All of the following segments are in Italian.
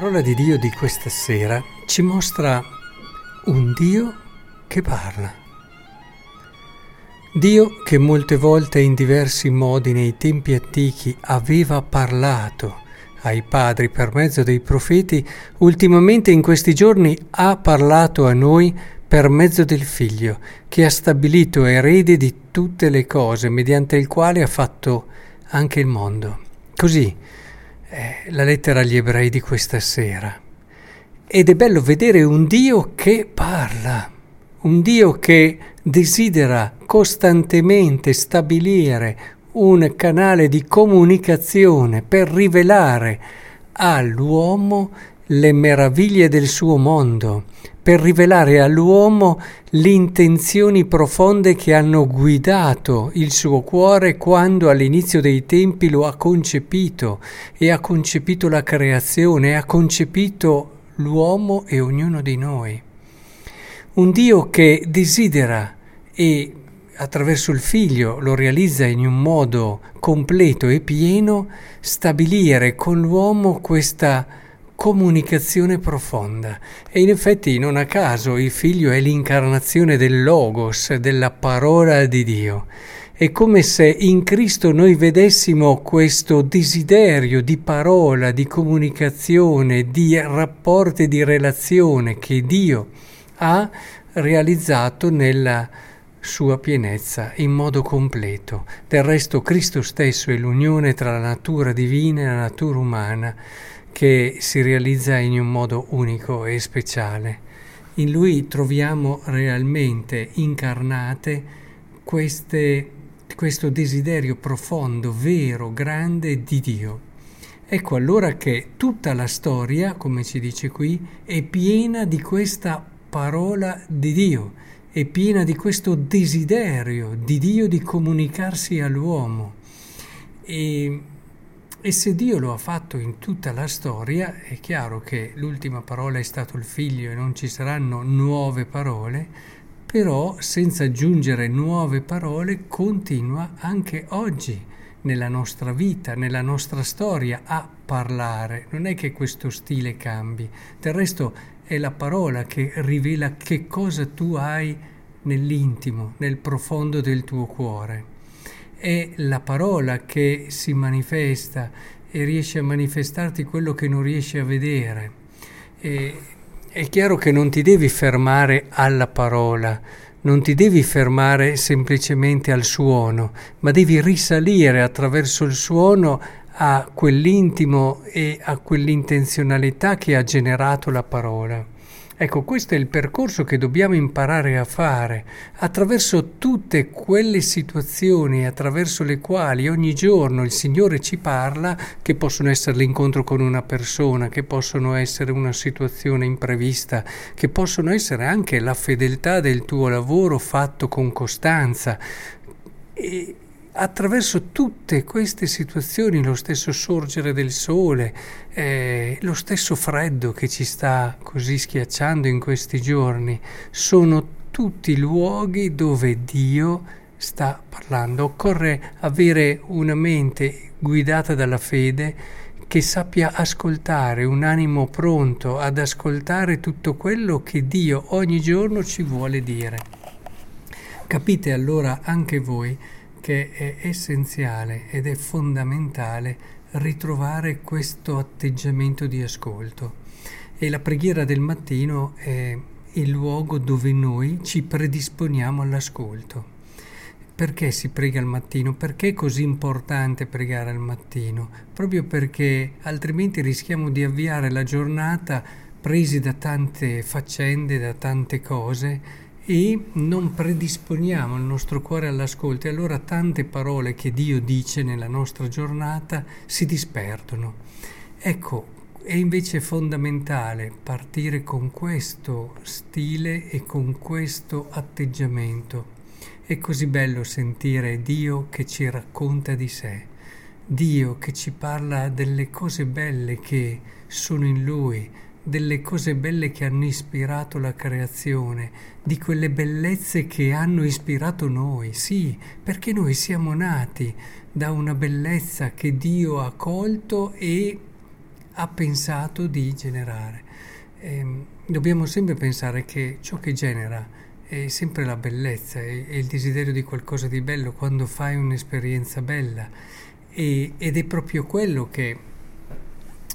parola di Dio di questa sera ci mostra un Dio che parla. Dio che molte volte in diversi modi nei tempi antichi aveva parlato ai padri per mezzo dei profeti, ultimamente in questi giorni ha parlato a noi per mezzo del Figlio, che ha stabilito erede di tutte le cose, mediante il quale ha fatto anche il mondo. Così eh, la lettera agli ebrei di questa sera. Ed è bello vedere un Dio che parla, un Dio che desidera costantemente stabilire un canale di comunicazione per rivelare all'uomo le meraviglie del suo mondo, per rivelare all'uomo le intenzioni profonde che hanno guidato il suo cuore quando all'inizio dei tempi lo ha concepito e ha concepito la creazione, ha concepito l'uomo e ognuno di noi. Un Dio che desidera e attraverso il figlio lo realizza in un modo completo e pieno, stabilire con l'uomo questa comunicazione profonda. E in effetti non a caso il figlio è l'incarnazione del Logos, della parola di Dio. È come se in Cristo noi vedessimo questo desiderio di parola, di comunicazione, di rapporti di relazione che Dio ha realizzato nella sua pienezza in modo completo. Del resto Cristo stesso è l'unione tra la natura divina e la natura umana che si realizza in un modo unico e speciale. In lui troviamo realmente incarnate queste, questo desiderio profondo, vero, grande di Dio. Ecco allora che tutta la storia, come ci dice qui, è piena di questa parola di Dio, è piena di questo desiderio di Dio di comunicarsi all'uomo. E e se Dio lo ha fatto in tutta la storia, è chiaro che l'ultima parola è stato il figlio e non ci saranno nuove parole, però senza aggiungere nuove parole continua anche oggi nella nostra vita, nella nostra storia a parlare. Non è che questo stile cambi, del resto è la parola che rivela che cosa tu hai nell'intimo, nel profondo del tuo cuore è la parola che si manifesta e riesce a manifestarti quello che non riesci a vedere. E, è chiaro che non ti devi fermare alla parola, non ti devi fermare semplicemente al suono, ma devi risalire attraverso il suono a quell'intimo e a quell'intenzionalità che ha generato la parola. Ecco, questo è il percorso che dobbiamo imparare a fare attraverso tutte quelle situazioni attraverso le quali ogni giorno il Signore ci parla, che possono essere l'incontro con una persona, che possono essere una situazione imprevista, che possono essere anche la fedeltà del tuo lavoro fatto con costanza. E attraverso tutte queste situazioni, lo stesso sorgere del sole, eh, lo stesso freddo che ci sta così schiacciando in questi giorni, sono tutti luoghi dove Dio sta parlando. Occorre avere una mente guidata dalla fede che sappia ascoltare, un animo pronto ad ascoltare tutto quello che Dio ogni giorno ci vuole dire. Capite allora anche voi che è essenziale ed è fondamentale ritrovare questo atteggiamento di ascolto. E la preghiera del mattino è il luogo dove noi ci predisponiamo all'ascolto. Perché si prega al mattino? Perché è così importante pregare al mattino? Proprio perché altrimenti rischiamo di avviare la giornata presi da tante faccende, da tante cose e non predisponiamo il nostro cuore all'ascolto e allora tante parole che Dio dice nella nostra giornata si disperdono. Ecco, è invece fondamentale partire con questo stile e con questo atteggiamento. È così bello sentire Dio che ci racconta di sé, Dio che ci parla delle cose belle che sono in Lui, delle cose belle che hanno ispirato la creazione, di quelle bellezze che hanno ispirato noi, sì, perché noi siamo nati da una bellezza che Dio ha colto e ha pensato di generare. E ehm, dobbiamo sempre pensare che ciò che genera è sempre la bellezza, è il desiderio di qualcosa di bello quando fai un'esperienza bella e, ed è proprio quello che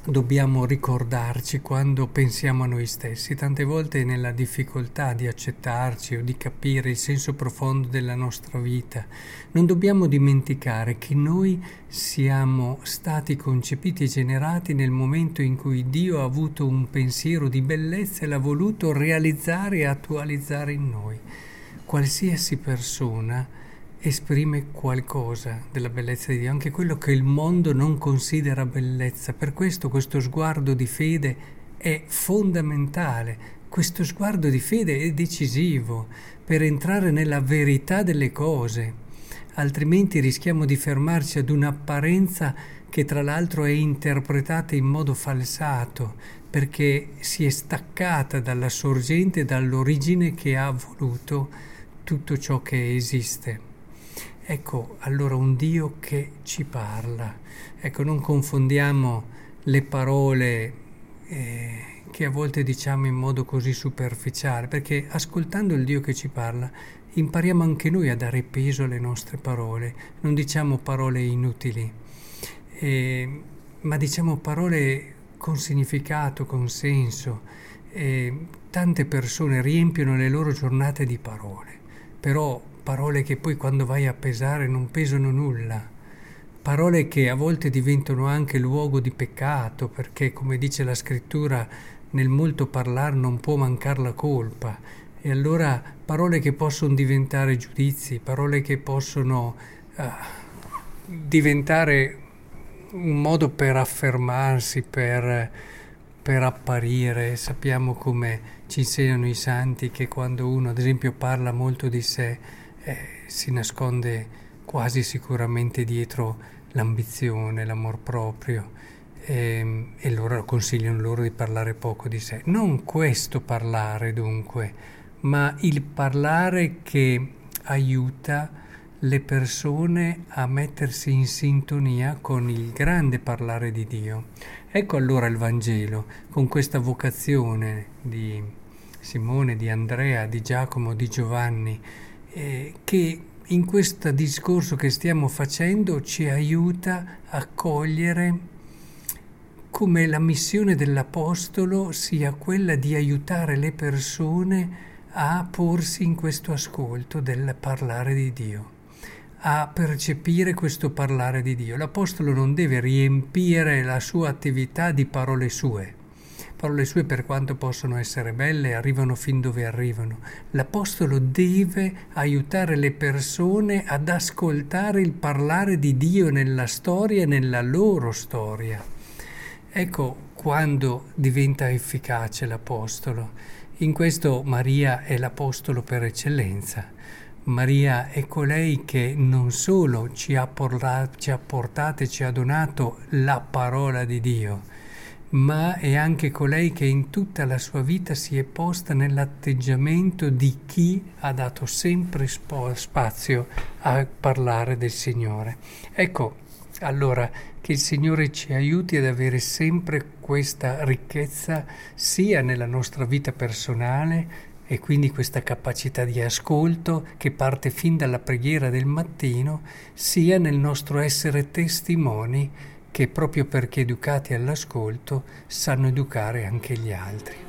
dobbiamo ricordarci quando pensiamo a noi stessi. Tante volte nella difficoltà di accettarci o di capire il senso profondo della nostra vita, non dobbiamo dimenticare che noi siamo stati concepiti e generati nel momento in cui Dio ha avuto un pensiero di bellezza e l'ha voluto realizzare e attualizzare in noi. Qualsiasi persona esprime qualcosa della bellezza di Dio, anche quello che il mondo non considera bellezza. Per questo questo sguardo di fede è fondamentale, questo sguardo di fede è decisivo per entrare nella verità delle cose, altrimenti rischiamo di fermarci ad un'apparenza che tra l'altro è interpretata in modo falsato, perché si è staccata dalla sorgente, dall'origine che ha voluto tutto ciò che esiste. Ecco allora un Dio che ci parla. Ecco, non confondiamo le parole eh, che a volte diciamo in modo così superficiale, perché ascoltando il Dio che ci parla impariamo anche noi a dare peso alle nostre parole, non diciamo parole inutili, eh, ma diciamo parole con significato, con senso. Eh, tante persone riempiono le loro giornate di parole, però parole che poi quando vai a pesare non pesano nulla, parole che a volte diventano anche luogo di peccato, perché come dice la scrittura, nel molto parlare non può mancare la colpa. E allora parole che possono diventare giudizi, parole che possono uh, diventare un modo per affermarsi, per, per apparire. Sappiamo come ci insegnano i santi che quando uno, ad esempio, parla molto di sé, eh, si nasconde quasi sicuramente dietro l'ambizione, l'amor proprio eh, e loro consigliano loro di parlare poco di sé. Non questo parlare dunque, ma il parlare che aiuta le persone a mettersi in sintonia con il grande parlare di Dio. Ecco allora il Vangelo, con questa vocazione di Simone, di Andrea, di Giacomo, di Giovanni, eh, che in questo discorso che stiamo facendo ci aiuta a cogliere come la missione dell'Apostolo sia quella di aiutare le persone a porsi in questo ascolto del parlare di Dio, a percepire questo parlare di Dio. L'Apostolo non deve riempire la sua attività di parole sue, Parole sue, per quanto possono essere belle, arrivano fin dove arrivano. L'Apostolo deve aiutare le persone ad ascoltare il parlare di Dio nella storia e nella loro storia. Ecco quando diventa efficace l'Apostolo. In questo Maria è l'Apostolo per eccellenza. Maria è colei che non solo ci ha, portato, ci ha portato e ci ha donato la parola di Dio, ma è anche colei che in tutta la sua vita si è posta nell'atteggiamento di chi ha dato sempre spazio a parlare del Signore. Ecco, allora, che il Signore ci aiuti ad avere sempre questa ricchezza sia nella nostra vita personale e quindi questa capacità di ascolto che parte fin dalla preghiera del mattino, sia nel nostro essere testimoni che proprio perché educati all'ascolto sanno educare anche gli altri.